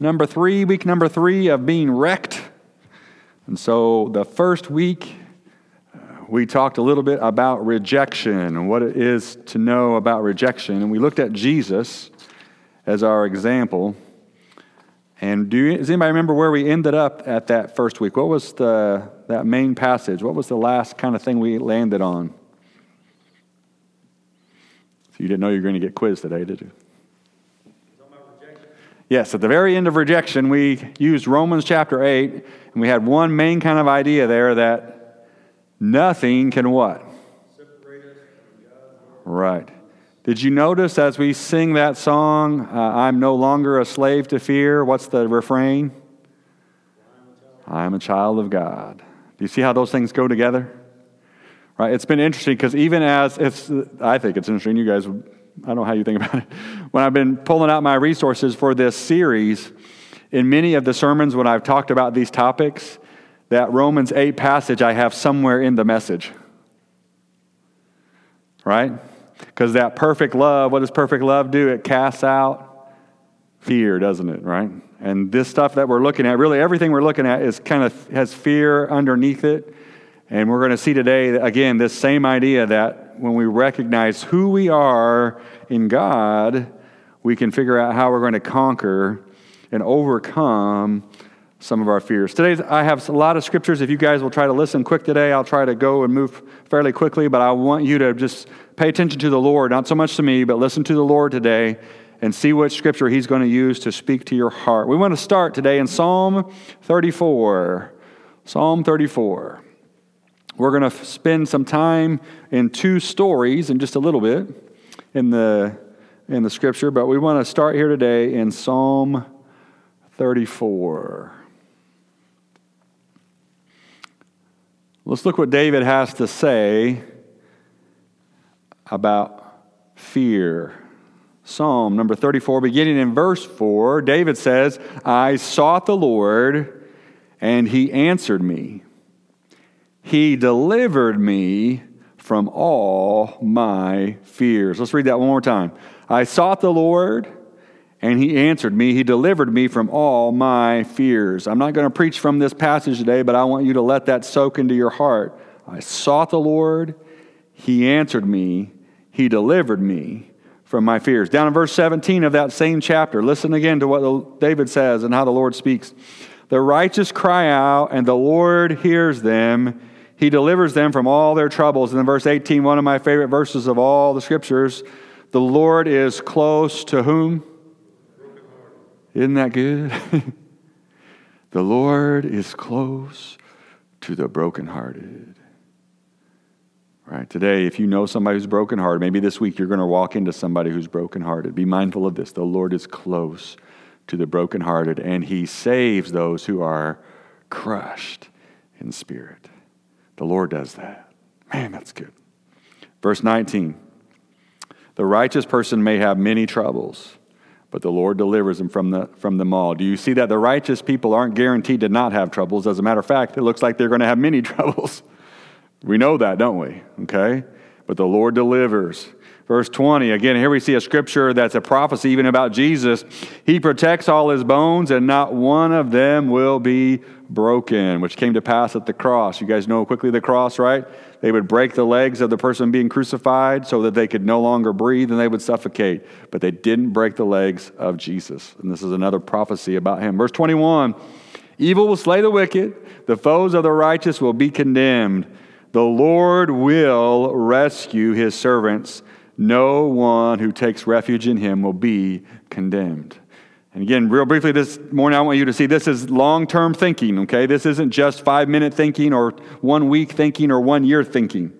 number three, week number three of being wrecked. And so the first week, uh, we talked a little bit about rejection and what it is to know about rejection. And we looked at Jesus as our example. And do you, does anybody remember where we ended up at that first week? What was the, that main passage? What was the last kind of thing we landed on? So you didn't know you were going to get quizzed today, did you? Yes, at the very end of rejection, we used Romans chapter 8, and we had one main kind of idea there that nothing can what? Separate us from God's. Right. Did you notice as we sing that song, uh, I'm no longer a slave to fear? What's the refrain? I'm a child of God. Do you see how those things go together? Right? It's been interesting because even as it's, I think it's interesting. You guys, I don't know how you think about it. When I've been pulling out my resources for this series, in many of the sermons when I've talked about these topics, that Romans 8 passage I have somewhere in the message. Right? Because that perfect love, what does perfect love do? It casts out fear, doesn't it? Right? And this stuff that we're looking at, really everything we're looking at is kind of has fear underneath it. And we're going to see today, again, this same idea that when we recognize who we are in God, we can figure out how we're going to conquer and overcome some of our fears. Today, I have a lot of scriptures. If you guys will try to listen quick today, I'll try to go and move fairly quickly, but I want you to just pay attention to the Lord, not so much to me, but listen to the Lord today and see what scripture He's going to use to speak to your heart. We want to start today in Psalm 34. Psalm 34. We're going to spend some time in two stories in just a little bit in the, in the scripture, but we want to start here today in Psalm 34. Let's look what David has to say about fear. Psalm number 34, beginning in verse 4, David says, I sought the Lord, and he answered me. He delivered me from all my fears. Let's read that one more time. I sought the Lord, and he answered me. He delivered me from all my fears. I'm not going to preach from this passage today, but I want you to let that soak into your heart. I sought the Lord, he answered me, he delivered me from my fears. Down in verse 17 of that same chapter, listen again to what David says and how the Lord speaks. The righteous cry out, and the Lord hears them. He delivers them from all their troubles. And in verse 18, one of my favorite verses of all the scriptures, the Lord is close to whom? Isn't that good? the Lord is close to the brokenhearted. Right? Today, if you know somebody who's brokenhearted, maybe this week you're going to walk into somebody who's brokenhearted. Be mindful of this. The Lord is close to the brokenhearted, and He saves those who are crushed in spirit. The Lord does that. Man, that's good. Verse 19 The righteous person may have many troubles but the Lord delivers them from, the, from them all. Do you see that the righteous people aren't guaranteed to not have troubles? As a matter of fact, it looks like they're going to have many troubles. we know that, don't we? Okay? But the Lord delivers. Verse 20, again, here we see a scripture that's a prophecy even about Jesus. He protects all his bones, and not one of them will be broken, which came to pass at the cross. You guys know quickly the cross, right? They would break the legs of the person being crucified so that they could no longer breathe and they would suffocate. But they didn't break the legs of Jesus. And this is another prophecy about him. Verse 21 Evil will slay the wicked, the foes of the righteous will be condemned. The Lord will rescue his servants. No one who takes refuge in him will be condemned. And again, real briefly this morning, I want you to see this is long term thinking, okay? This isn't just five minute thinking or one week thinking or one year thinking.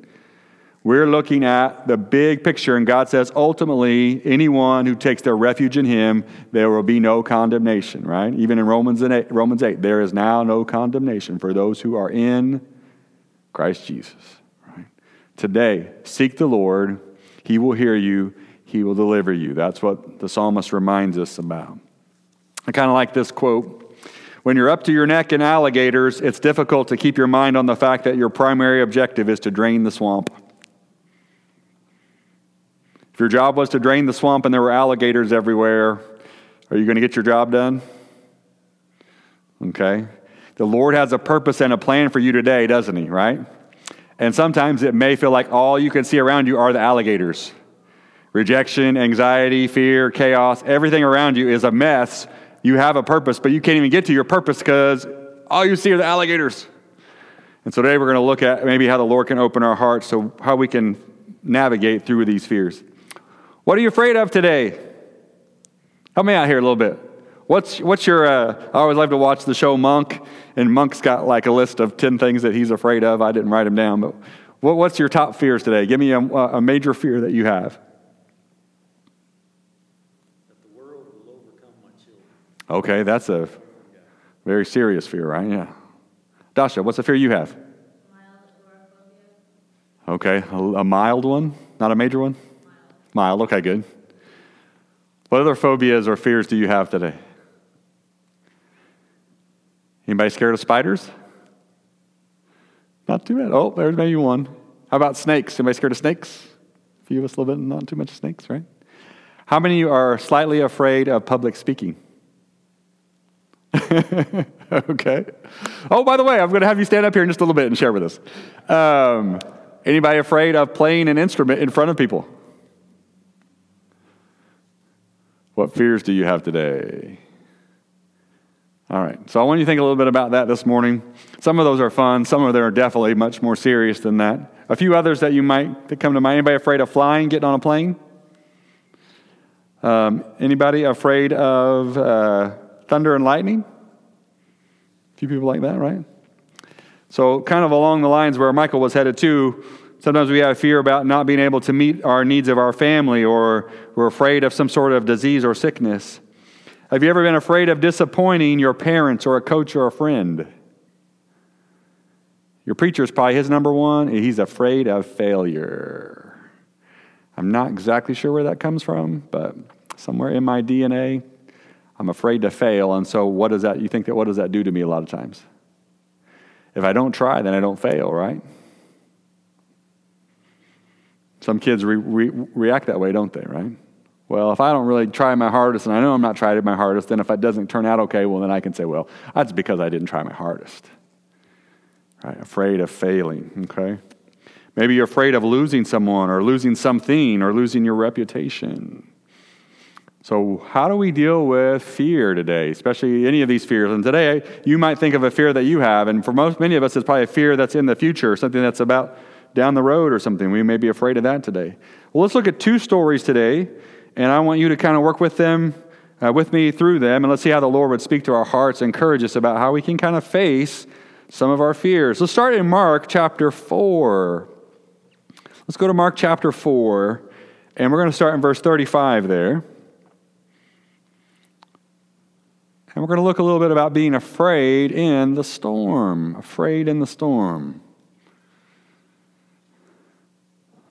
We're looking at the big picture, and God says ultimately, anyone who takes their refuge in Him, there will be no condemnation, right? Even in Romans 8, Romans 8 there is now no condemnation for those who are in Christ Jesus, right? Today, seek the Lord, He will hear you, He will deliver you. That's what the psalmist reminds us about. I kind of like this quote. When you're up to your neck in alligators, it's difficult to keep your mind on the fact that your primary objective is to drain the swamp. If your job was to drain the swamp and there were alligators everywhere, are you going to get your job done? Okay? The Lord has a purpose and a plan for you today, doesn't He, right? And sometimes it may feel like all you can see around you are the alligators. Rejection, anxiety, fear, chaos, everything around you is a mess. You have a purpose, but you can't even get to your purpose because all you see are the alligators. And so today we're going to look at maybe how the Lord can open our hearts so how we can navigate through these fears. What are you afraid of today? Help me out here a little bit. What's, what's your, uh, I always love to watch the show Monk, and Monk's got like a list of 10 things that he's afraid of. I didn't write them down, but what, what's your top fears today? Give me a, a major fear that you have. That the world will overcome my children. Okay, that's a very serious fear, right? Yeah. Dasha, what's the fear you have? Okay, a, a mild one, not a major one? Mild. mild, okay, good. What other phobias or fears do you have today? Anybody scared of spiders? Not too bad. Oh, there's maybe one. How about snakes? Anybody scared of snakes? A few of us a little bit, not too much snakes, right? How many are slightly afraid of public speaking? okay. Oh, by the way, I'm going to have you stand up here in just a little bit and share with us. Um, anybody afraid of playing an instrument in front of people? What fears do you have today? All right, so I want you to think a little bit about that this morning. Some of those are fun, some of them are definitely much more serious than that. A few others that you might that come to mind. Anybody afraid of flying, getting on a plane? Um, anybody afraid of uh, thunder and lightning? A few people like that, right? So, kind of along the lines where Michael was headed to, Sometimes we have fear about not being able to meet our needs of our family, or we're afraid of some sort of disease or sickness. Have you ever been afraid of disappointing your parents or a coach or a friend? Your preacher is probably his number one. He's afraid of failure. I'm not exactly sure where that comes from, but somewhere in my DNA, I'm afraid to fail. And so, what does that, you think that, what does that do to me a lot of times? If I don't try, then I don't fail, right? Some kids re- re- react that way, don't they, right? Well, if I don't really try my hardest, and I know I'm not trying my hardest, then if it doesn't turn out okay, well, then I can say, well, that's because I didn't try my hardest. Right? Afraid of failing, okay? Maybe you're afraid of losing someone or losing something or losing your reputation. So, how do we deal with fear today, especially any of these fears? And today, you might think of a fear that you have, and for most, many of us, it's probably a fear that's in the future, something that's about down the road or something. We may be afraid of that today. Well, let's look at two stories today, and I want you to kind of work with them, uh, with me through them, and let's see how the Lord would speak to our hearts, encourage us about how we can kind of face some of our fears. Let's start in Mark chapter 4. Let's go to Mark chapter 4, and we're going to start in verse 35 there. And we're going to look a little bit about being afraid in the storm. Afraid in the storm.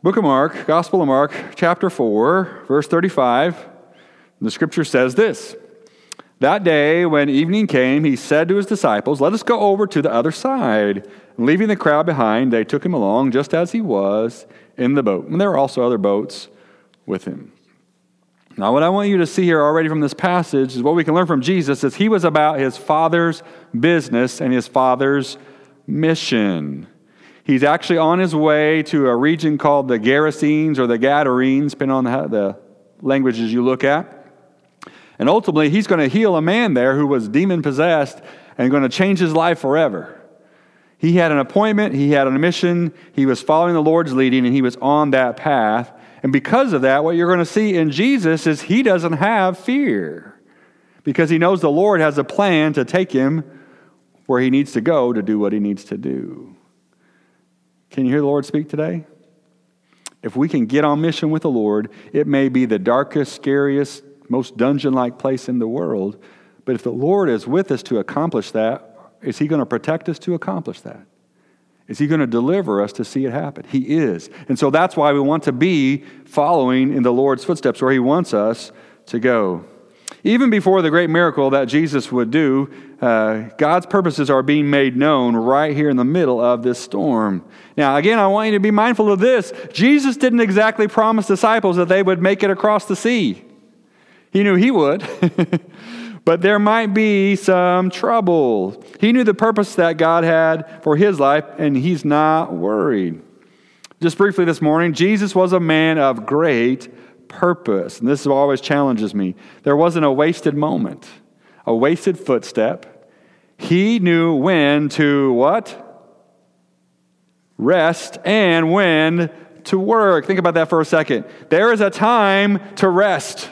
Book of Mark, Gospel of Mark, chapter 4, verse 35. The scripture says this That day, when evening came, he said to his disciples, Let us go over to the other side. And leaving the crowd behind, they took him along just as he was in the boat. And there were also other boats with him. Now, what I want you to see here already from this passage is what we can learn from Jesus is he was about his father's business and his father's mission. He's actually on his way to a region called the Gerasenes or the Gadarenes, depending on the, the languages you look at. And ultimately, he's going to heal a man there who was demon possessed and going to change his life forever. He had an appointment, he had a mission, he was following the Lord's leading, and he was on that path. And because of that, what you're going to see in Jesus is he doesn't have fear because he knows the Lord has a plan to take him where he needs to go to do what he needs to do. Can you hear the Lord speak today? If we can get on mission with the Lord, it may be the darkest, scariest, most dungeon like place in the world. But if the Lord is with us to accomplish that, is He going to protect us to accomplish that? Is He going to deliver us to see it happen? He is. And so that's why we want to be following in the Lord's footsteps where He wants us to go. Even before the great miracle that Jesus would do, uh, God's purposes are being made known right here in the middle of this storm. Now, again, I want you to be mindful of this. Jesus didn't exactly promise disciples that they would make it across the sea. He knew he would. but there might be some trouble. He knew the purpose that God had for his life, and he's not worried. Just briefly this morning, Jesus was a man of great purpose. And this always challenges me. There wasn't a wasted moment, a wasted footstep. He knew when to what? Rest and when to work. Think about that for a second. There is a time to rest.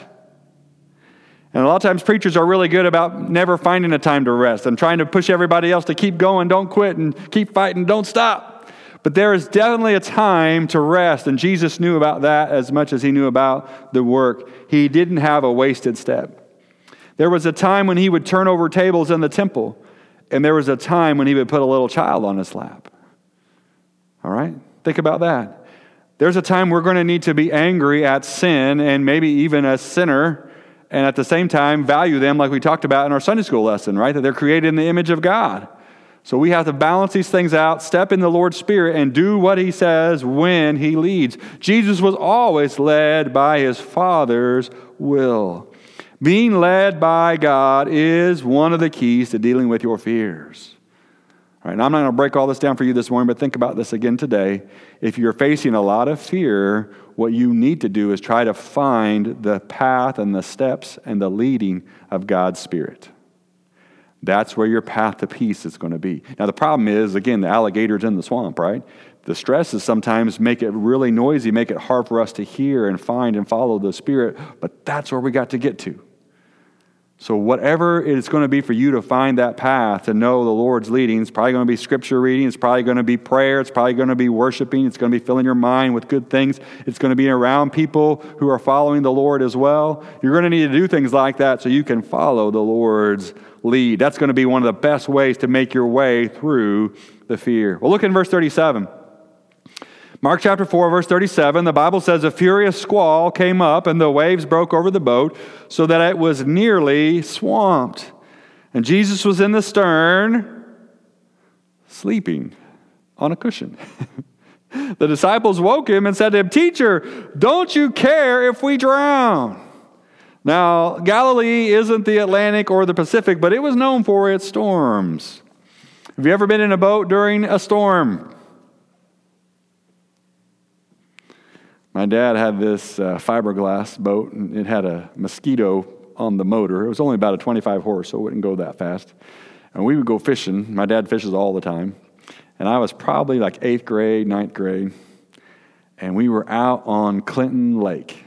And a lot of times preachers are really good about never finding a time to rest and trying to push everybody else to keep going, don't quit, and keep fighting, don't stop. But there is definitely a time to rest, and Jesus knew about that as much as he knew about the work. He didn't have a wasted step. There was a time when he would turn over tables in the temple, and there was a time when he would put a little child on his lap. All right? Think about that. There's a time we're going to need to be angry at sin and maybe even a sinner, and at the same time value them like we talked about in our Sunday school lesson, right? That they're created in the image of God. So we have to balance these things out, step in the Lord's Spirit, and do what He says when He leads. Jesus was always led by His Father's will. Being led by God is one of the keys to dealing with your fears. All right, I'm not going to break all this down for you this morning, but think about this again today. If you're facing a lot of fear, what you need to do is try to find the path and the steps and the leading of God's Spirit. That's where your path to peace is going to be. Now, the problem is, again, the alligators in the swamp, right? The stresses sometimes make it really noisy, make it hard for us to hear and find and follow the Spirit, but that's where we got to get to. So, whatever it's going to be for you to find that path to know the Lord's leading, it's probably going to be scripture reading, it's probably going to be prayer, it's probably going to be worshiping, it's going to be filling your mind with good things, it's going to be around people who are following the Lord as well. You're going to need to do things like that so you can follow the Lord's lead. That's going to be one of the best ways to make your way through the fear. Well, look in verse 37. Mark chapter 4, verse 37, the Bible says, A furious squall came up, and the waves broke over the boat, so that it was nearly swamped. And Jesus was in the stern, sleeping on a cushion. the disciples woke him and said to him, Teacher, don't you care if we drown? Now, Galilee isn't the Atlantic or the Pacific, but it was known for its storms. Have you ever been in a boat during a storm? My dad had this uh, fiberglass boat, and it had a mosquito on the motor. It was only about a 25 horse, so it wouldn't go that fast. And we would go fishing. My dad fishes all the time. And I was probably like eighth grade, ninth grade. And we were out on Clinton Lake.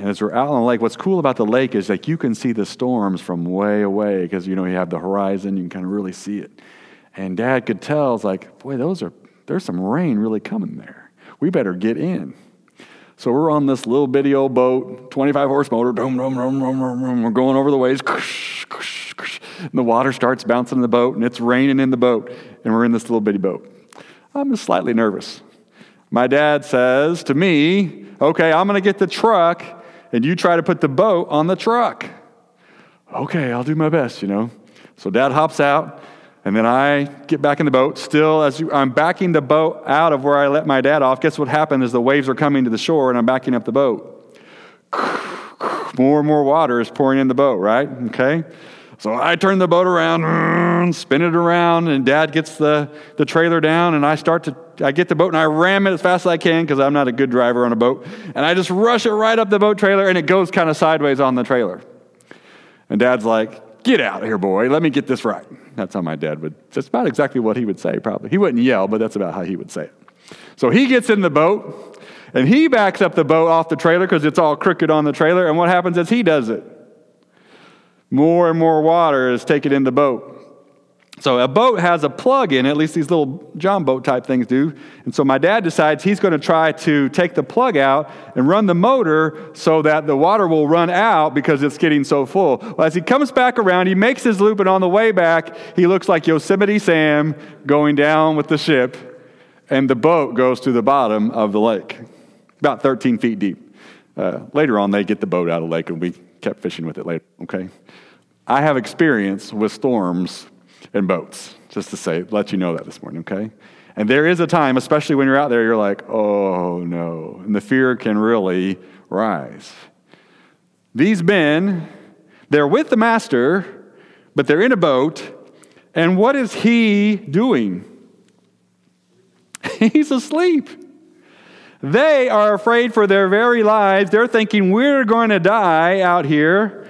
And as we're out on the lake, what's cool about the lake is like you can see the storms from way away because you know you have the horizon, you can kind of really see it. And dad could tell, it's like, boy, those are there's some rain really coming there. We better get in. So we're on this little bitty old boat, 25 horse motor, dum, dum, dum, dum, dum, dum. we're going over the waves, and the water starts bouncing in the boat, and it's raining in the boat, and we're in this little bitty boat. I'm just slightly nervous. My dad says to me, Okay, I'm going to get the truck, and you try to put the boat on the truck. Okay, I'll do my best, you know. So dad hops out, and then I get back in the boat. Still, as I'm backing the boat out of where I let my dad off, guess what happened is the waves are coming to the shore and I'm backing up the boat. More and more water is pouring in the boat, right? Okay. So I turn the boat around, spin it around, and dad gets the, the trailer down, and I start to, I get the boat and I ram it as fast as I can because I'm not a good driver on a boat. And I just rush it right up the boat trailer, and it goes kind of sideways on the trailer. And dad's like, Get out of here, boy. Let me get this right. That's how my dad would, that's about exactly what he would say, probably. He wouldn't yell, but that's about how he would say it. So he gets in the boat and he backs up the boat off the trailer because it's all crooked on the trailer. And what happens is he does it. More and more water is taken in the boat. So a boat has a plug in at least these little John boat type things do. And so my dad decides he's going to try to take the plug out and run the motor so that the water will run out because it's getting so full. Well, as he comes back around, he makes his loop, and on the way back, he looks like Yosemite Sam going down with the ship, and the boat goes to the bottom of the lake, about 13 feet deep. Uh, later on, they get the boat out of the lake, and we kept fishing with it later, okay? I have experience with storms and boats, just to say, let you know that this morning, okay? And there is a time, especially when you're out there, you're like, oh no. And the fear can really rise. These men, They're with the master, but they're in a boat. And what is he doing? He's asleep. They are afraid for their very lives. They're thinking, we're going to die out here.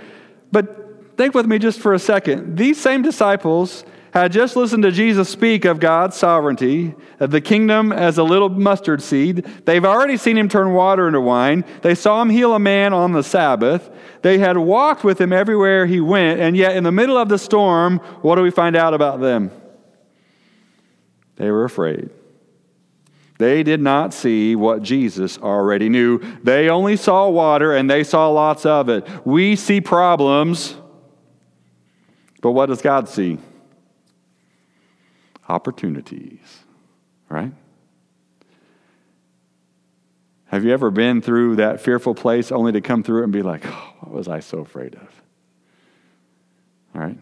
But think with me just for a second. These same disciples had just listened to Jesus speak of God's sovereignty, of the kingdom as a little mustard seed. They've already seen him turn water into wine. They saw him heal a man on the Sabbath. They had walked with him everywhere he went. And yet, in the middle of the storm, what do we find out about them? They were afraid. They did not see what Jesus already knew. They only saw water and they saw lots of it. We see problems, but what does God see? Opportunities, right? Have you ever been through that fearful place only to come through it and be like, oh, what was I so afraid of? All right?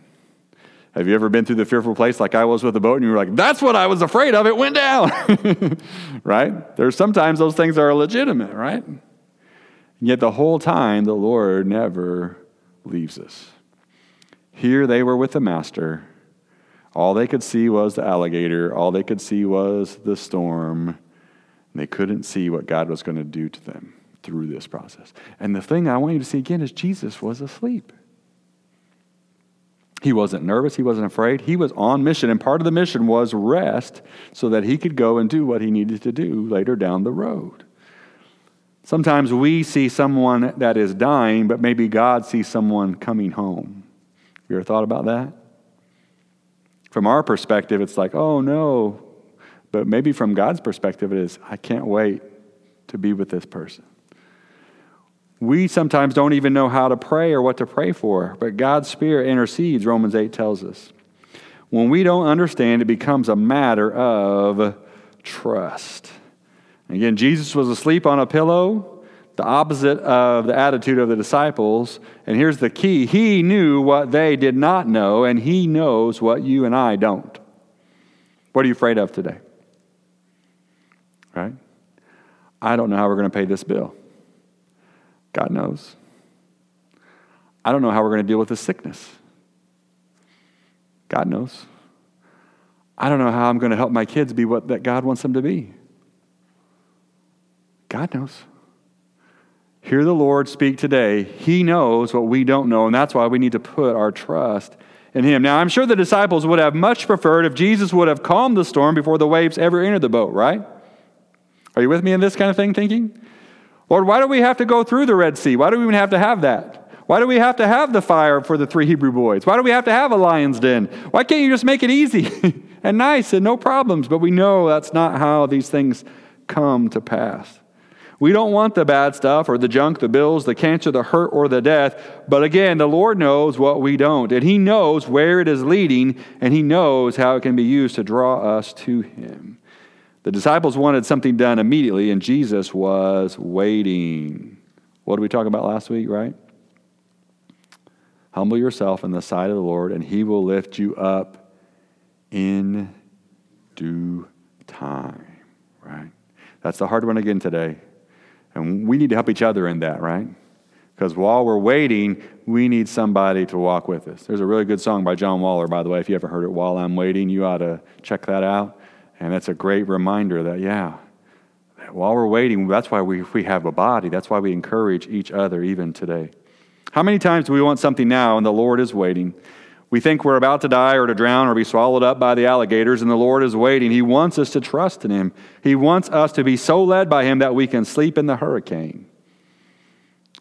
Have you ever been through the fearful place like I was with the boat and you were like, that's what I was afraid of, it went down? right? There's sometimes those things are legitimate, right? And yet the whole time the Lord never leaves us. Here they were with the master. All they could see was the alligator, all they could see was the storm. And they couldn't see what God was going to do to them through this process. And the thing I want you to see again is Jesus was asleep. He wasn't nervous. He wasn't afraid. He was on mission. And part of the mission was rest so that he could go and do what he needed to do later down the road. Sometimes we see someone that is dying, but maybe God sees someone coming home. You ever thought about that? From our perspective, it's like, oh no. But maybe from God's perspective, it is, I can't wait to be with this person. We sometimes don't even know how to pray or what to pray for, but God's Spirit intercedes, Romans 8 tells us. When we don't understand, it becomes a matter of trust. Again, Jesus was asleep on a pillow, the opposite of the attitude of the disciples. And here's the key He knew what they did not know, and He knows what you and I don't. What are you afraid of today? Right? I don't know how we're going to pay this bill. God knows. I don't know how we're going to deal with this sickness. God knows. I don't know how I'm going to help my kids be what that God wants them to be. God knows. Hear the Lord speak today. He knows what we don't know, and that's why we need to put our trust in Him. Now, I'm sure the disciples would have much preferred if Jesus would have calmed the storm before the waves ever entered the boat, right? Are you with me in this kind of thing thinking? Lord, why do we have to go through the Red Sea? Why do we even have to have that? Why do we have to have the fire for the three Hebrew boys? Why do we have to have a lion's den? Why can't you just make it easy and nice and no problems? But we know that's not how these things come to pass. We don't want the bad stuff or the junk, the bills, the cancer, the hurt, or the death. But again, the Lord knows what we don't. And He knows where it is leading, and He knows how it can be used to draw us to Him. The disciples wanted something done immediately, and Jesus was waiting. What did we talk about last week, right? Humble yourself in the sight of the Lord, and he will lift you up in due time, right? That's the hard one again today. And we need to help each other in that, right? Because while we're waiting, we need somebody to walk with us. There's a really good song by John Waller, by the way. If you ever heard it, While I'm Waiting, you ought to check that out. And that's a great reminder that, yeah, while we're waiting, that's why we, we have a body. That's why we encourage each other even today. How many times do we want something now and the Lord is waiting? We think we're about to die or to drown or be swallowed up by the alligators, and the Lord is waiting. He wants us to trust in Him. He wants us to be so led by Him that we can sleep in the hurricane.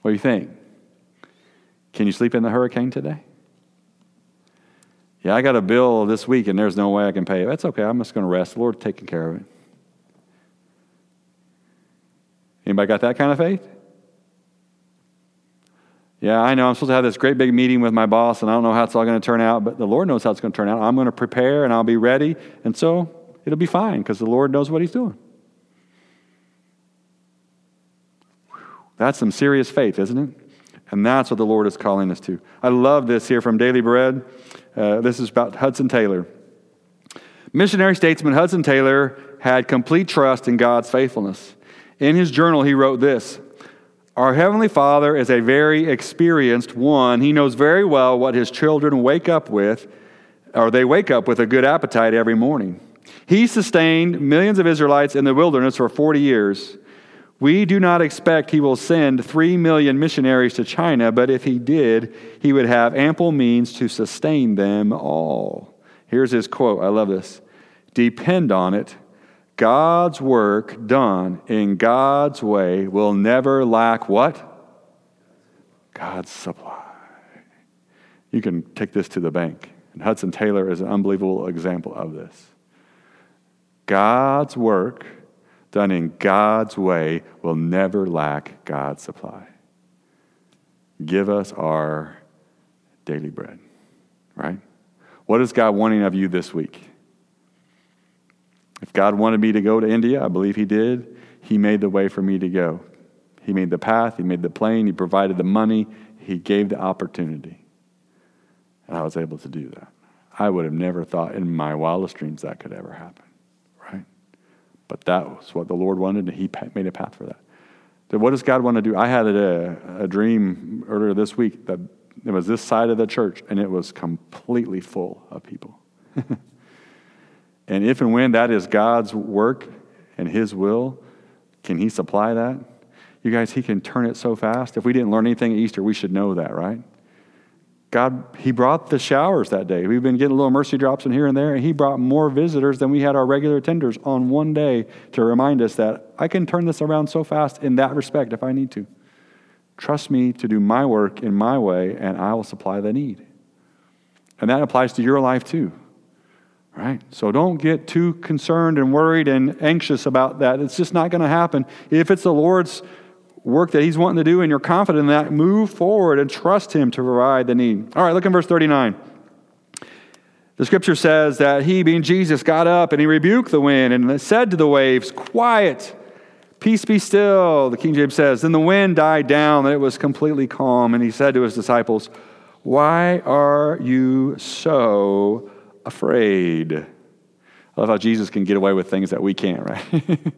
What do you think? Can you sleep in the hurricane today? Yeah, I got a bill this week and there's no way I can pay it. That's okay. I'm just going to rest. The Lord's taking care of it. Anybody got that kind of faith? Yeah, I know. I'm supposed to have this great big meeting with my boss, and I don't know how it's all going to turn out, but the Lord knows how it's going to turn out. I'm going to prepare and I'll be ready, and so it'll be fine because the Lord knows what He's doing. That's some serious faith, isn't it? And that's what the Lord is calling us to. I love this here from Daily Bread. Uh, this is about Hudson Taylor. Missionary statesman Hudson Taylor had complete trust in God's faithfulness. In his journal, he wrote this Our Heavenly Father is a very experienced one. He knows very well what His children wake up with, or they wake up with a good appetite every morning. He sustained millions of Israelites in the wilderness for 40 years. We do not expect He will send 3 million missionaries to China, but if He did, He would have ample means to sustain them all. Here's His quote I love this Depend on it God's work done in God's way will never lack what? God's supply. You can take this to the bank. And Hudson Taylor is an unbelievable example of this. God's work done in God's way will never lack God's supply. Give us our daily bread, right? What is God wanting of you this week? If God wanted me to go to India, I believe He did, He made the way for me to go. He made the path, He made the plane, He provided the money, He gave the opportunity. And I was able to do that. I would have never thought in my wildest dreams that could ever happen, right? But that was what the Lord wanted, and He made a path for that. So, what does God want to do? I had a, a dream earlier this week that it was this side of the church, and it was completely full of people. And if and when that is God's work and His will, can He supply that? You guys, He can turn it so fast. If we didn't learn anything at Easter, we should know that, right? God, He brought the showers that day. We've been getting little mercy drops in here and there, and He brought more visitors than we had our regular attenders on one day to remind us that I can turn this around so fast in that respect if I need to. Trust me to do my work in my way, and I will supply the need. And that applies to your life too. Right? So don't get too concerned and worried and anxious about that. It's just not going to happen. If it's the Lord's work that He's wanting to do and you're confident in that, move forward and trust Him to provide the need. All right, look in verse 39. The scripture says that He, being Jesus, got up and He rebuked the wind and said to the waves, Quiet, peace be still. The King James says, Then the wind died down and it was completely calm. And He said to His disciples, Why are you so afraid. I love how Jesus can get away with things that we can't, right?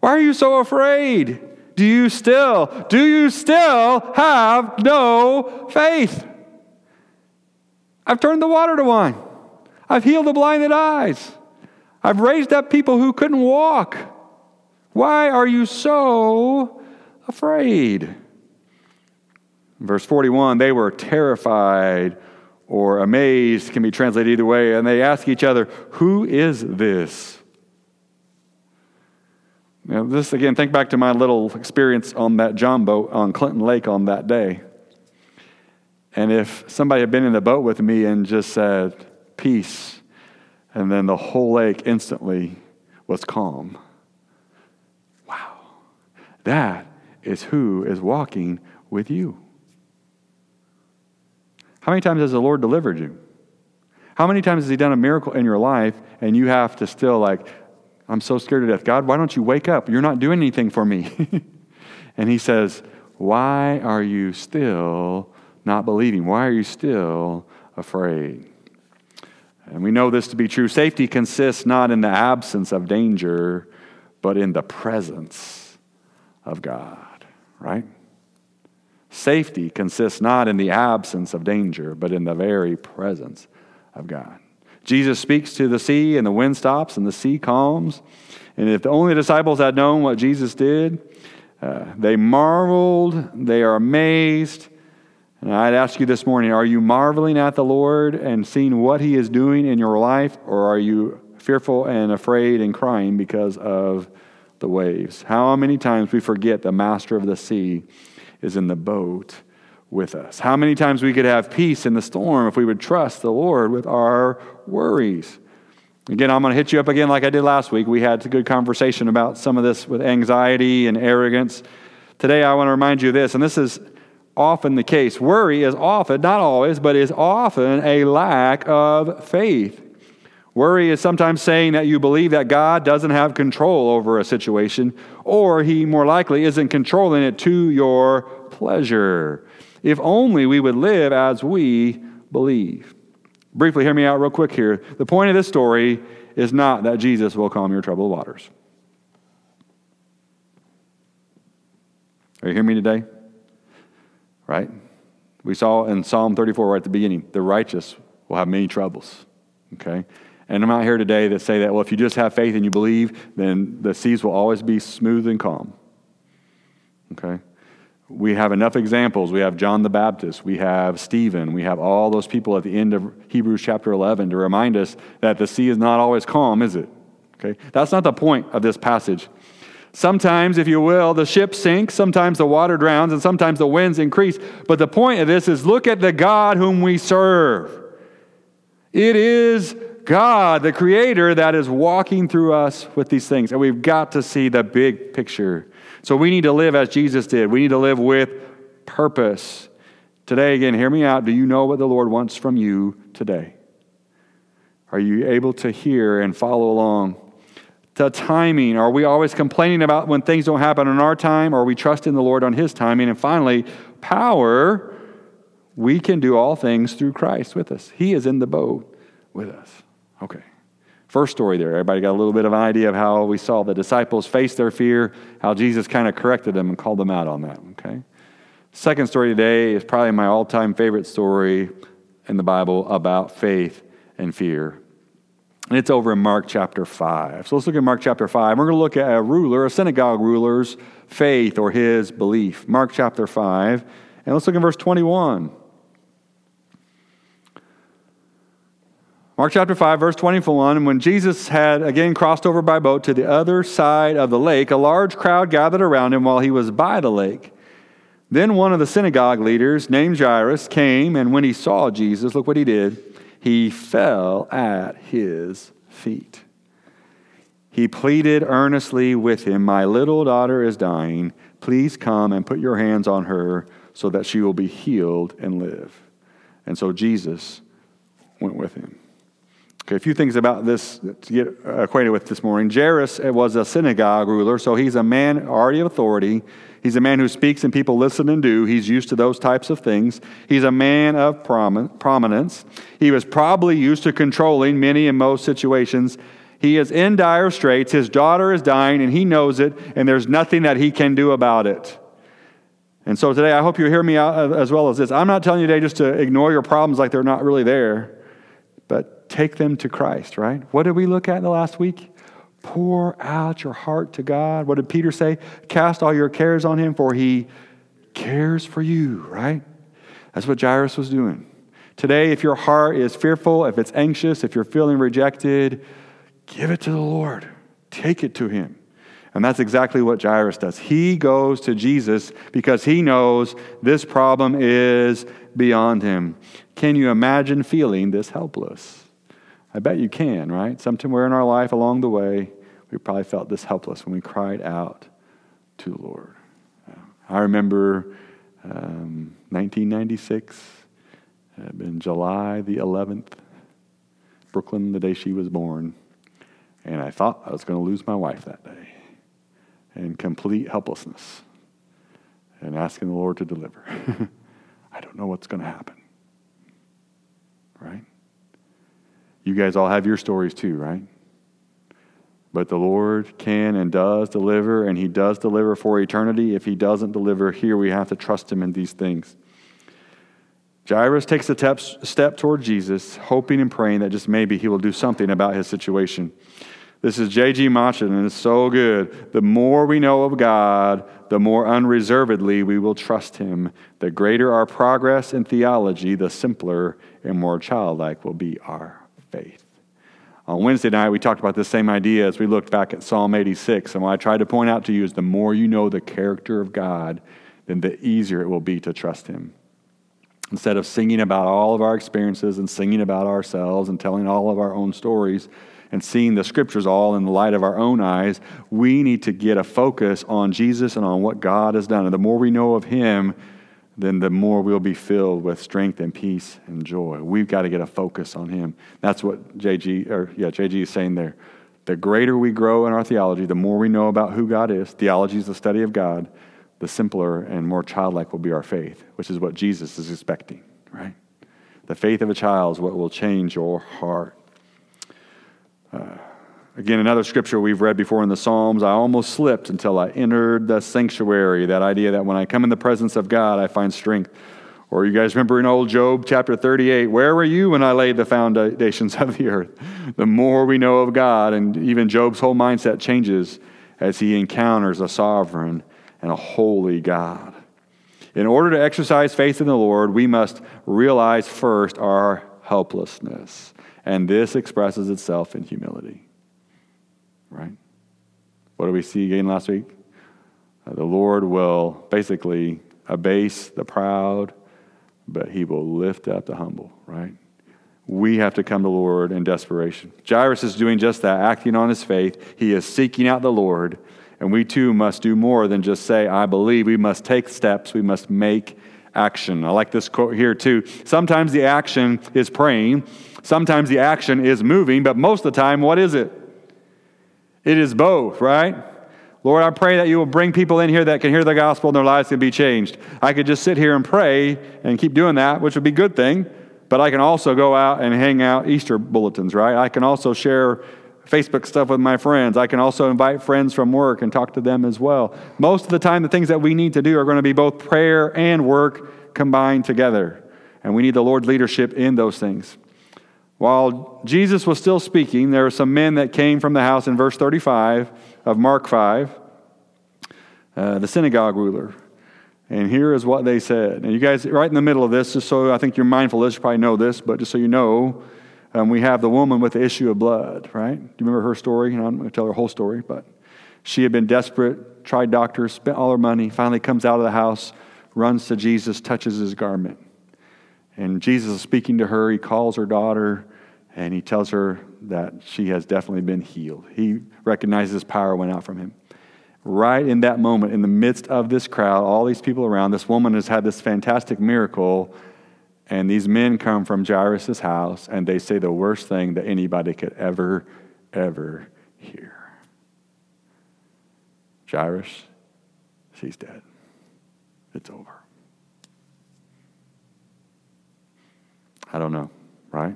Why are you so afraid? Do you still, do you still have no faith? I've turned the water to wine. I've healed the blinded eyes. I've raised up people who couldn't walk. Why are you so afraid? Verse 41 they were terrified or amazed can be translated either way, and they ask each other, Who is this? Now, this again, think back to my little experience on that John boat on Clinton Lake on that day. And if somebody had been in the boat with me and just said, Peace, and then the whole lake instantly was calm. Wow. That is who is walking with you. How many times has the Lord delivered you? How many times has He done a miracle in your life and you have to still, like, I'm so scared to death. God, why don't you wake up? You're not doing anything for me. and He says, Why are you still not believing? Why are you still afraid? And we know this to be true. Safety consists not in the absence of danger, but in the presence of God, right? Safety consists not in the absence of danger, but in the very presence of God. Jesus speaks to the sea, and the wind stops, and the sea calms. And if the only disciples had known what Jesus did, uh, they marveled, they are amazed. And I'd ask you this morning are you marveling at the Lord and seeing what He is doing in your life, or are you fearful and afraid and crying because of the waves? How many times we forget the master of the sea is in the boat with us. How many times we could have peace in the storm if we would trust the Lord with our worries. Again, I'm going to hit you up again like I did last week. We had a good conversation about some of this with anxiety and arrogance. Today, I want to remind you of this, and this is often the case. Worry is often, not always, but is often a lack of faith. Worry is sometimes saying that you believe that God doesn't have control over a situation, or He more likely isn't controlling it to your pleasure. If only we would live as we believe. Briefly, hear me out real quick here. The point of this story is not that Jesus will calm your troubled waters. Are you hearing me today? Right? We saw in Psalm 34 right at the beginning the righteous will have many troubles. Okay? And I'm out here today to say that, well, if you just have faith and you believe, then the seas will always be smooth and calm. Okay? We have enough examples. We have John the Baptist. We have Stephen. We have all those people at the end of Hebrews chapter 11 to remind us that the sea is not always calm, is it? Okay? That's not the point of this passage. Sometimes, if you will, the ship sinks, sometimes the water drowns, and sometimes the winds increase. But the point of this is look at the God whom we serve. It is God, the Creator, that is walking through us with these things. And we've got to see the big picture. So we need to live as Jesus did. We need to live with purpose. Today, again, hear me out. Do you know what the Lord wants from you today? Are you able to hear and follow along? The timing. Are we always complaining about when things don't happen on our time? Or are we trusting the Lord on His timing? And finally, power. We can do all things through Christ with us. He is in the boat with us. Okay. First story there. Everybody got a little bit of an idea of how we saw the disciples face their fear, how Jesus kind of corrected them and called them out on that. Okay. Second story today is probably my all time favorite story in the Bible about faith and fear. And it's over in Mark chapter 5. So let's look at Mark chapter 5. We're going to look at a ruler, a synagogue ruler's faith or his belief. Mark chapter 5. And let's look at verse 21. Mark chapter 5, verse 21. And when Jesus had again crossed over by boat to the other side of the lake, a large crowd gathered around him while he was by the lake. Then one of the synagogue leaders, named Jairus, came, and when he saw Jesus, look what he did. He fell at his feet. He pleaded earnestly with him, My little daughter is dying. Please come and put your hands on her so that she will be healed and live. And so Jesus went with him. Okay, a few things about this to get acquainted with this morning. Jairus was a synagogue ruler, so he's a man already of authority. He's a man who speaks and people listen and do. He's used to those types of things. He's a man of prominence. He was probably used to controlling many and most situations. He is in dire straits. His daughter is dying, and he knows it, and there's nothing that he can do about it. And so today, I hope you hear me out uh, as well as this. I'm not telling you today just to ignore your problems like they're not really there, but take them to Christ, right? What did we look at in the last week? Pour out your heart to God. What did Peter say? Cast all your cares on him, for he cares for you, right? That's what Jairus was doing. Today, if your heart is fearful, if it's anxious, if you're feeling rejected, give it to the Lord. Take it to him. And that's exactly what Jairus does. He goes to Jesus because he knows this problem is beyond him. Can you imagine feeling this helpless? I bet you can, right? Somewhere in our life along the way, we probably felt this helpless when we cried out to the Lord. I remember um, 1996, it had been July the 11th, Brooklyn, the day she was born, and I thought I was going to lose my wife that day in complete helplessness and asking the Lord to deliver. I don't know what's going to happen, right? You guys all have your stories too, right? But the Lord can and does deliver, and He does deliver for eternity. If He doesn't deliver here, we have to trust Him in these things. Jairus takes a step, step toward Jesus, hoping and praying that just maybe He will do something about his situation. This is J.G. Machen, and it's so good. The more we know of God, the more unreservedly we will trust Him. The greater our progress in theology, the simpler and more childlike will be our faith. On Wednesday night, we talked about the same idea as we looked back at Psalm 86. And what I tried to point out to you is the more you know the character of God, then the easier it will be to trust Him. Instead of singing about all of our experiences and singing about ourselves and telling all of our own stories and seeing the scriptures all in the light of our own eyes, we need to get a focus on Jesus and on what God has done. And the more we know of Him, then the more we'll be filled with strength and peace and joy. We've got to get a focus on him. That's what JG or yeah, JG is saying there. The greater we grow in our theology, the more we know about who God is. Theology is the study of God. The simpler and more childlike will be our faith, which is what Jesus is expecting, right? The faith of a child is what will change your heart. Uh, Again, another scripture we've read before in the Psalms I almost slipped until I entered the sanctuary. That idea that when I come in the presence of God, I find strength. Or you guys remember in old Job chapter 38, where were you when I laid the foundations of the earth? The more we know of God, and even Job's whole mindset changes as he encounters a sovereign and a holy God. In order to exercise faith in the Lord, we must realize first our helplessness. And this expresses itself in humility. Right? What do we see again last week? Uh, the Lord will basically abase the proud, but he will lift up the humble, right? We have to come to the Lord in desperation. Jairus is doing just that, acting on his faith. He is seeking out the Lord, and we too must do more than just say, I believe. We must take steps, we must make action. I like this quote here too. Sometimes the action is praying, sometimes the action is moving, but most of the time, what is it? It is both, right? Lord, I pray that you will bring people in here that can hear the gospel and their lives can be changed. I could just sit here and pray and keep doing that, which would be a good thing, but I can also go out and hang out Easter bulletins, right? I can also share Facebook stuff with my friends. I can also invite friends from work and talk to them as well. Most of the time, the things that we need to do are going to be both prayer and work combined together. And we need the Lord's leadership in those things. While Jesus was still speaking, there were some men that came from the house in verse 35 of Mark 5, uh, the synagogue ruler. And here is what they said. And you guys, right in the middle of this, just so I think you're mindful of this, you probably know this, but just so you know, um, we have the woman with the issue of blood, right? Do you remember her story? I'm going to tell her whole story, but she had been desperate, tried doctors, spent all her money, finally comes out of the house, runs to Jesus, touches his garment. And Jesus is speaking to her. He calls her daughter and he tells her that she has definitely been healed. He recognizes his power went out from him. Right in that moment, in the midst of this crowd, all these people around, this woman has had this fantastic miracle, and these men come from Jairus' house and they say the worst thing that anybody could ever, ever hear. Jairus, she's dead. It's over. I don't know, right?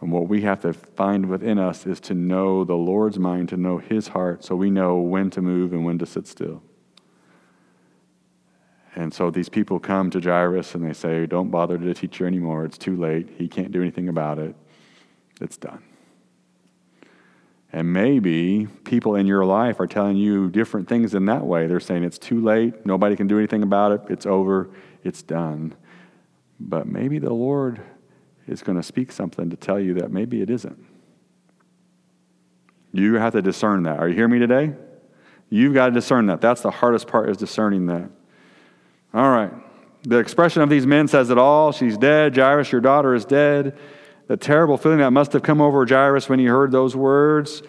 And what we have to find within us is to know the Lord's mind, to know His heart, so we know when to move and when to sit still. And so these people come to Jairus and they say, Don't bother to teach her anymore. It's too late. He can't do anything about it. It's done. And maybe people in your life are telling you different things in that way. They're saying it's too late. Nobody can do anything about it. It's over. It's done. But maybe the Lord is going to speak something to tell you that maybe it isn't. You have to discern that. Are you hearing me today? You've got to discern that. That's the hardest part is discerning that. All right. The expression of these men says it all. She's dead. Jairus, your daughter is dead. The terrible feeling that must have come over Jairus when he heard those words.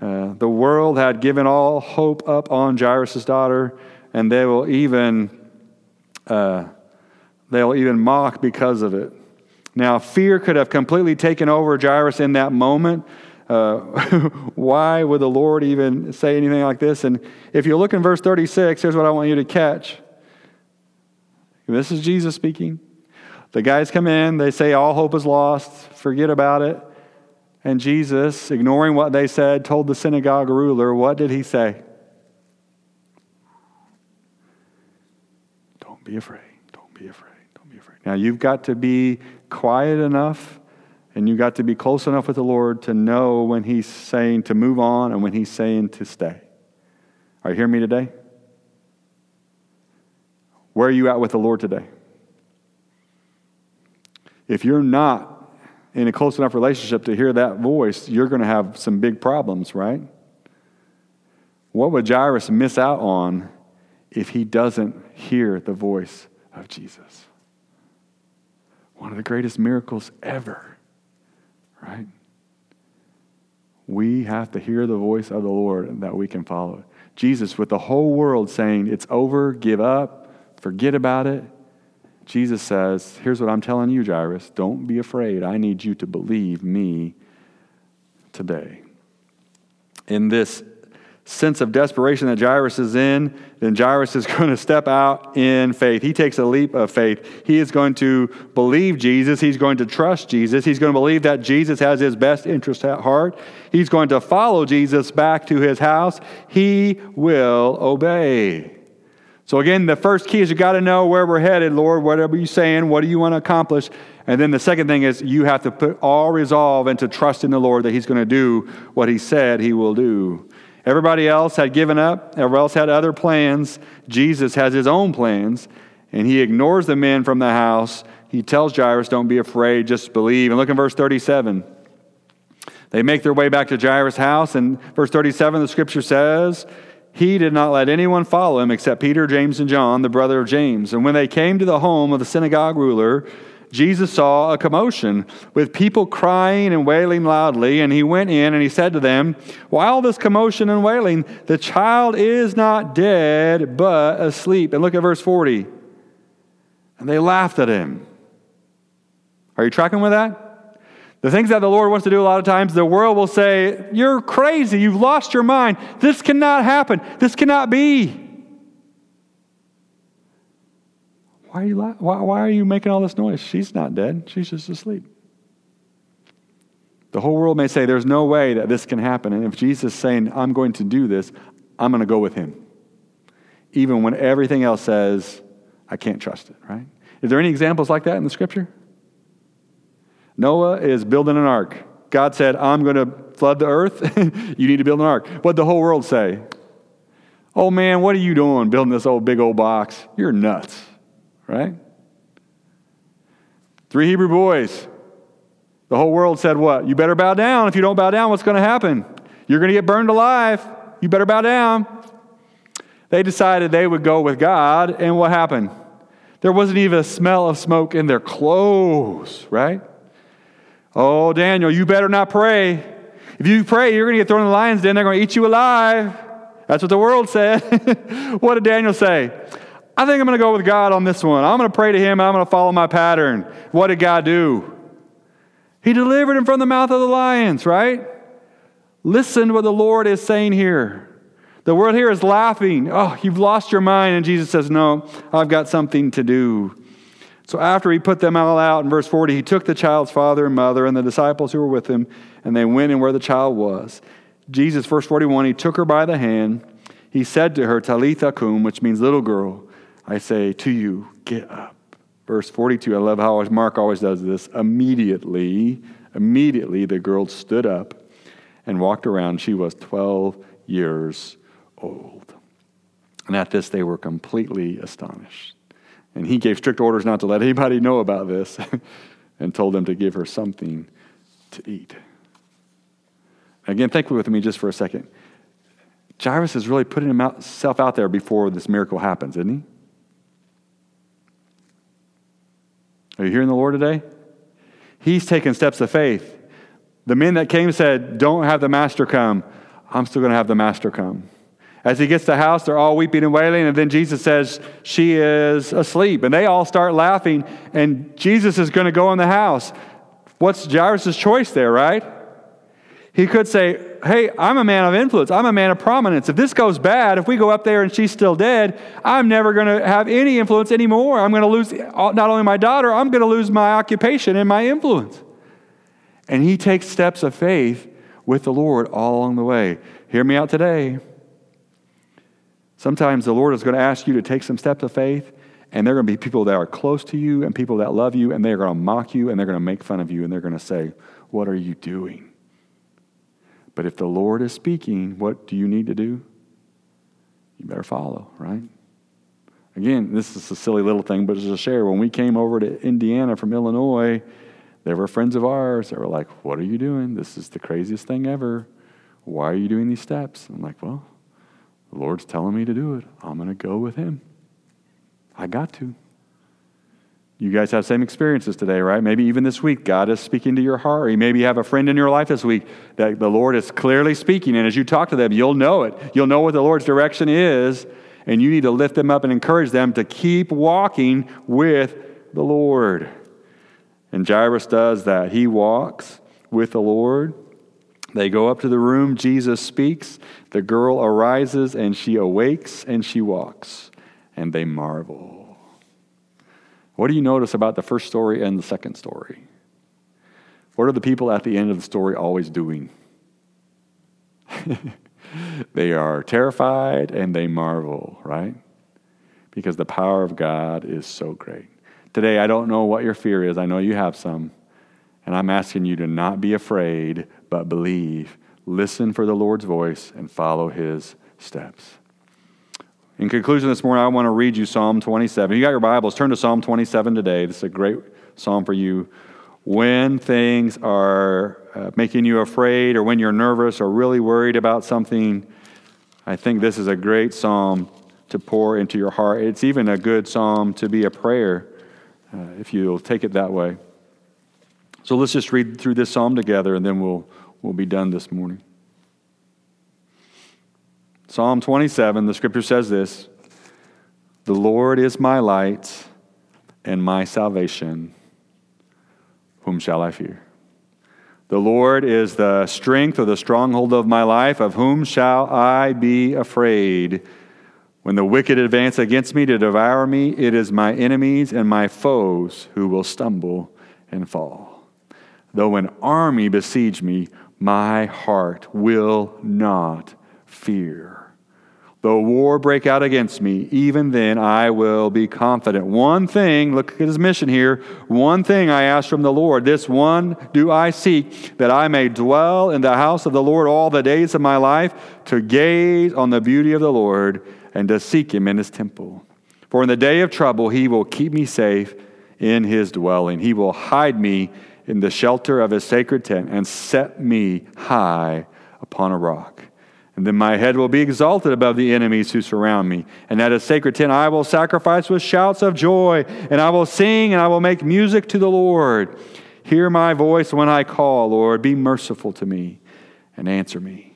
Uh, the world had given all hope up on Jairus' daughter, and they will even uh, They'll even mock because of it. Now, fear could have completely taken over Jairus in that moment. Uh, why would the Lord even say anything like this? And if you look in verse 36, here's what I want you to catch. This is Jesus speaking. The guys come in, they say, All hope is lost, forget about it. And Jesus, ignoring what they said, told the synagogue ruler, What did he say? Don't be afraid. Don't be afraid. Now, you've got to be quiet enough and you've got to be close enough with the Lord to know when He's saying to move on and when He's saying to stay. Are you hearing me today? Where are you at with the Lord today? If you're not in a close enough relationship to hear that voice, you're going to have some big problems, right? What would Jairus miss out on if he doesn't hear the voice of Jesus? One of the greatest miracles ever, right? We have to hear the voice of the Lord that we can follow. Jesus, with the whole world saying, It's over, give up, forget about it. Jesus says, Here's what I'm telling you, Jairus. Don't be afraid. I need you to believe me today. In this sense of desperation that Jairus is in, then Jairus is going to step out in faith. He takes a leap of faith. He is going to believe Jesus. He's going to trust Jesus. He's going to believe that Jesus has his best interest at heart. He's going to follow Jesus back to his house. He will obey. So, again, the first key is you got to know where we're headed, Lord. Whatever you're saying, what do you want to accomplish? And then the second thing is you have to put all resolve into trust in the Lord that He's going to do what He said He will do. Everybody else had given up, everybody else had other plans. Jesus has his own plans, and he ignores the men from the house. He tells Jairus, Don't be afraid, just believe. And look in verse 37. They make their way back to Jairus' house, and verse 37, the scripture says, He did not let anyone follow him except Peter, James, and John, the brother of James. And when they came to the home of the synagogue ruler, Jesus saw a commotion with people crying and wailing loudly, and he went in and he said to them, While this commotion and wailing, the child is not dead, but asleep. And look at verse 40. And they laughed at him. Are you tracking with that? The things that the Lord wants to do a lot of times, the world will say, You're crazy. You've lost your mind. This cannot happen. This cannot be. Why are you, why, why are you making all this noise? She's not dead. She's just asleep. The whole world may say there's no way that this can happen. And if Jesus is saying, I'm going to do this, I'm going to go with him. Even when everything else says, I can't trust it, right? Is there any examples like that in the scripture? Noah is building an ark. God said, I'm going to flood the earth. you need to build an ark. What the whole world say? Oh man, what are you doing building this old big old box? You're nuts right? Three Hebrew boys. The whole world said, What? You better bow down. If you don't bow down, what's going to happen? You're going to get burned alive. You better bow down. They decided they would go with God, and what happened? There wasn't even a smell of smoke in their clothes, right? Oh, Daniel, you better not pray. If you pray, you're going to get thrown in the lion's den. They're going to eat you alive. That's what the world said. what did Daniel say? I think I'm going to go with God on this one. I'm going to pray to Him. I'm going to follow my pattern. What did God do? He delivered him from the mouth of the lions, right? Listen to what the Lord is saying here. The world here is laughing. Oh, you've lost your mind. And Jesus says, No, I've got something to do. So after he put them all out in verse 40, he took the child's father and mother and the disciples who were with him, and they went in where the child was. Jesus, verse 41, he took her by the hand. He said to her, Talitha cum, which means little girl, I say to you, get up. Verse 42, I love how Mark always does this. Immediately, immediately the girl stood up and walked around. She was 12 years old. And at this, they were completely astonished. And he gave strict orders not to let anybody know about this and told them to give her something to eat. Again, think with me just for a second. Jairus is really putting himself out there before this miracle happens, isn't he? Are you hearing the Lord today? He's taken steps of faith. The men that came said, Don't have the master come. I'm still going to have the master come. As he gets to the house, they're all weeping and wailing, and then Jesus says, She is asleep. And they all start laughing, and Jesus is going to go in the house. What's Jairus' choice there, right? He could say, Hey, I'm a man of influence. I'm a man of prominence. If this goes bad, if we go up there and she's still dead, I'm never going to have any influence anymore. I'm going to lose not only my daughter, I'm going to lose my occupation and my influence. And he takes steps of faith with the Lord all along the way. Hear me out today. Sometimes the Lord is going to ask you to take some steps of faith, and there are going to be people that are close to you and people that love you, and they're going to mock you and they're going to make fun of you, and they're going to say, What are you doing? But if the Lord is speaking, what do you need to do? You better follow, right? Again, this is a silly little thing, but just a share. When we came over to Indiana from Illinois, there were friends of ours that were like, What are you doing? This is the craziest thing ever. Why are you doing these steps? I'm like, Well, the Lord's telling me to do it. I'm going to go with Him. I got to. You guys have same experiences today, right? Maybe even this week, God is speaking to your heart. Or maybe you have a friend in your life this week that the Lord is clearly speaking. And as you talk to them, you'll know it. You'll know what the Lord's direction is. And you need to lift them up and encourage them to keep walking with the Lord. And Jairus does that. He walks with the Lord. They go up to the room. Jesus speaks. The girl arises and she awakes and she walks. And they marvel. What do you notice about the first story and the second story? What are the people at the end of the story always doing? they are terrified and they marvel, right? Because the power of God is so great. Today, I don't know what your fear is. I know you have some. And I'm asking you to not be afraid, but believe. Listen for the Lord's voice and follow his steps. In conclusion, this morning, I want to read you Psalm 27. You got your Bibles, turn to Psalm 27 today. This is a great psalm for you. When things are uh, making you afraid, or when you're nervous, or really worried about something, I think this is a great psalm to pour into your heart. It's even a good psalm to be a prayer uh, if you'll take it that way. So let's just read through this psalm together and then we'll, we'll be done this morning. Psalm 27, the scripture says this The Lord is my light and my salvation. Whom shall I fear? The Lord is the strength or the stronghold of my life. Of whom shall I be afraid? When the wicked advance against me to devour me, it is my enemies and my foes who will stumble and fall. Though an army besiege me, my heart will not fear. Though war break out against me, even then I will be confident. One thing, look at his mission here. One thing I ask from the Lord, this one do I seek, that I may dwell in the house of the Lord all the days of my life, to gaze on the beauty of the Lord and to seek him in his temple. For in the day of trouble, he will keep me safe in his dwelling. He will hide me in the shelter of his sacred tent and set me high upon a rock. And then my head will be exalted above the enemies who surround me. And at his sacred tent I will sacrifice with shouts of joy, and I will sing and I will make music to the Lord. Hear my voice when I call, Lord. Be merciful to me and answer me.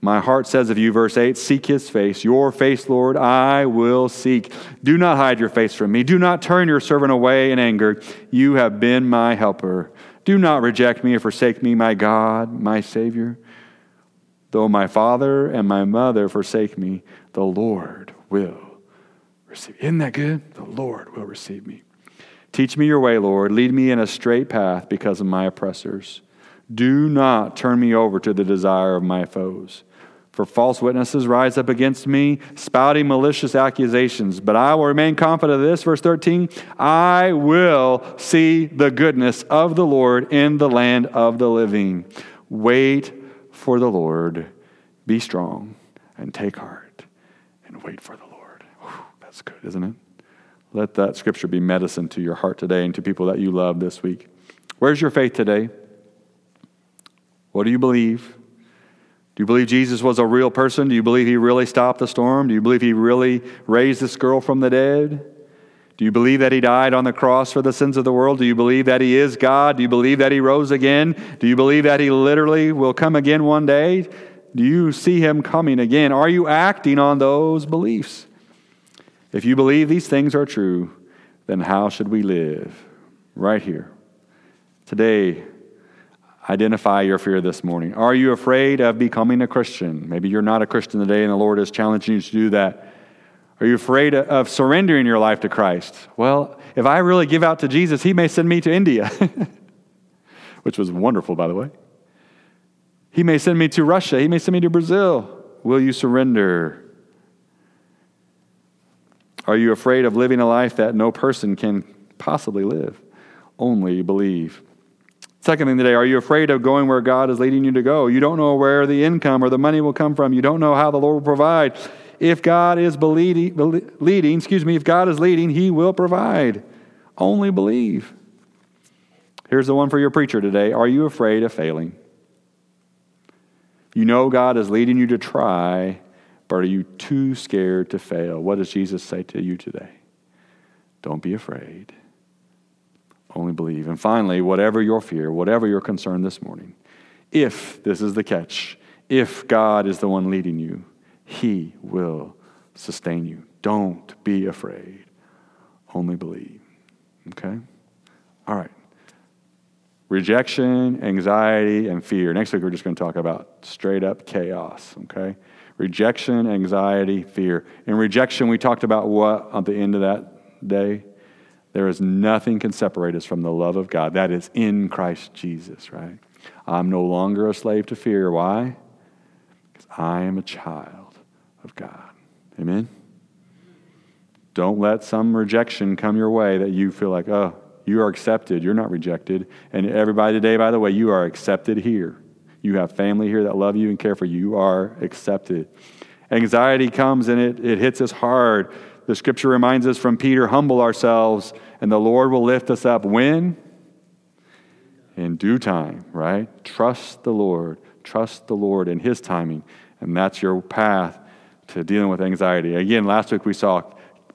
My heart says of you, verse 8, seek his face. Your face, Lord, I will seek. Do not hide your face from me. Do not turn your servant away in anger. You have been my helper. Do not reject me or forsake me, my God, my Savior. Though my father and my mother forsake me, the Lord will receive. Me. Isn't that good? The Lord will receive me. Teach me your way, Lord. Lead me in a straight path because of my oppressors. Do not turn me over to the desire of my foes. For false witnesses rise up against me, spouting malicious accusations. But I will remain confident of this. Verse 13 I will see the goodness of the Lord in the land of the living. Wait for the Lord. Be strong and take heart and wait for the Lord. Whew, that's good, isn't it? Let that scripture be medicine to your heart today and to people that you love this week. Where's your faith today? What do you believe? Do you believe Jesus was a real person? Do you believe he really stopped the storm? Do you believe he really raised this girl from the dead? Do you believe that he died on the cross for the sins of the world? Do you believe that he is God? Do you believe that he rose again? Do you believe that he literally will come again one day? Do you see him coming again? Are you acting on those beliefs? If you believe these things are true, then how should we live? Right here. Today, identify your fear this morning. Are you afraid of becoming a Christian? Maybe you're not a Christian today and the Lord is challenging you to do that. Are you afraid of surrendering your life to Christ? Well, if I really give out to Jesus, He may send me to India, which was wonderful, by the way. He may send me to Russia. He may send me to Brazil. Will you surrender? Are you afraid of living a life that no person can possibly live? Only believe. Second thing today, are you afraid of going where God is leading you to go? You don't know where the income or the money will come from. You don't know how the Lord will provide. If God is leading, excuse me, if God is leading, He will provide. Only believe. Here's the one for your preacher today. Are you afraid of failing? You know God is leading you to try, but are you too scared to fail? What does Jesus say to you today? Don't be afraid only believe. And finally, whatever your fear, whatever your concern this morning, if this is the catch, if God is the one leading you, He will sustain you. Don't be afraid, only believe. Okay? All right. rejection, anxiety, and fear. Next week, we're just going to talk about straight up chaos, okay? Rejection, anxiety, fear. In rejection, we talked about what at the end of that day? There is nothing can separate us from the love of God. That is in Christ Jesus, right? I'm no longer a slave to fear. Why? Because I am a child of God. Amen? Don't let some rejection come your way that you feel like, oh, you are accepted. You're not rejected. And everybody today, by the way, you are accepted here. You have family here that love you and care for you. You are accepted. Anxiety comes and it, it hits us hard. The scripture reminds us from Peter humble ourselves, and the Lord will lift us up. When? In due time, right? Trust the Lord. Trust the Lord in His timing. And that's your path to dealing with anxiety. Again, last week we saw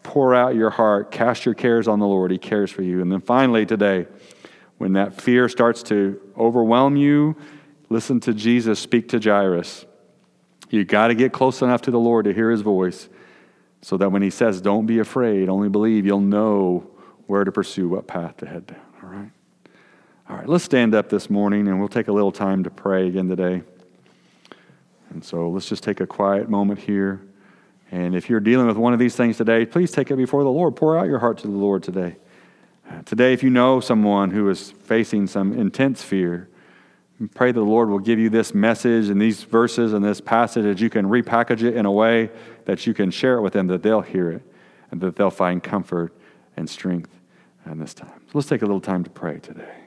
pour out your heart, cast your cares on the Lord. He cares for you. And then finally, today, when that fear starts to overwhelm you, listen to Jesus speak to Jairus. You got to get close enough to the Lord to hear his voice so that when he says, Don't be afraid, only believe, you'll know where to pursue, what path to head down. All right? All right, let's stand up this morning and we'll take a little time to pray again today. And so let's just take a quiet moment here. And if you're dealing with one of these things today, please take it before the Lord. Pour out your heart to the Lord today. Uh, today, if you know someone who is facing some intense fear, pray that the Lord will give you this message and these verses and this passage that you can repackage it in a way that you can share it with them, that they'll hear it and that they'll find comfort and strength in this time. So let's take a little time to pray today.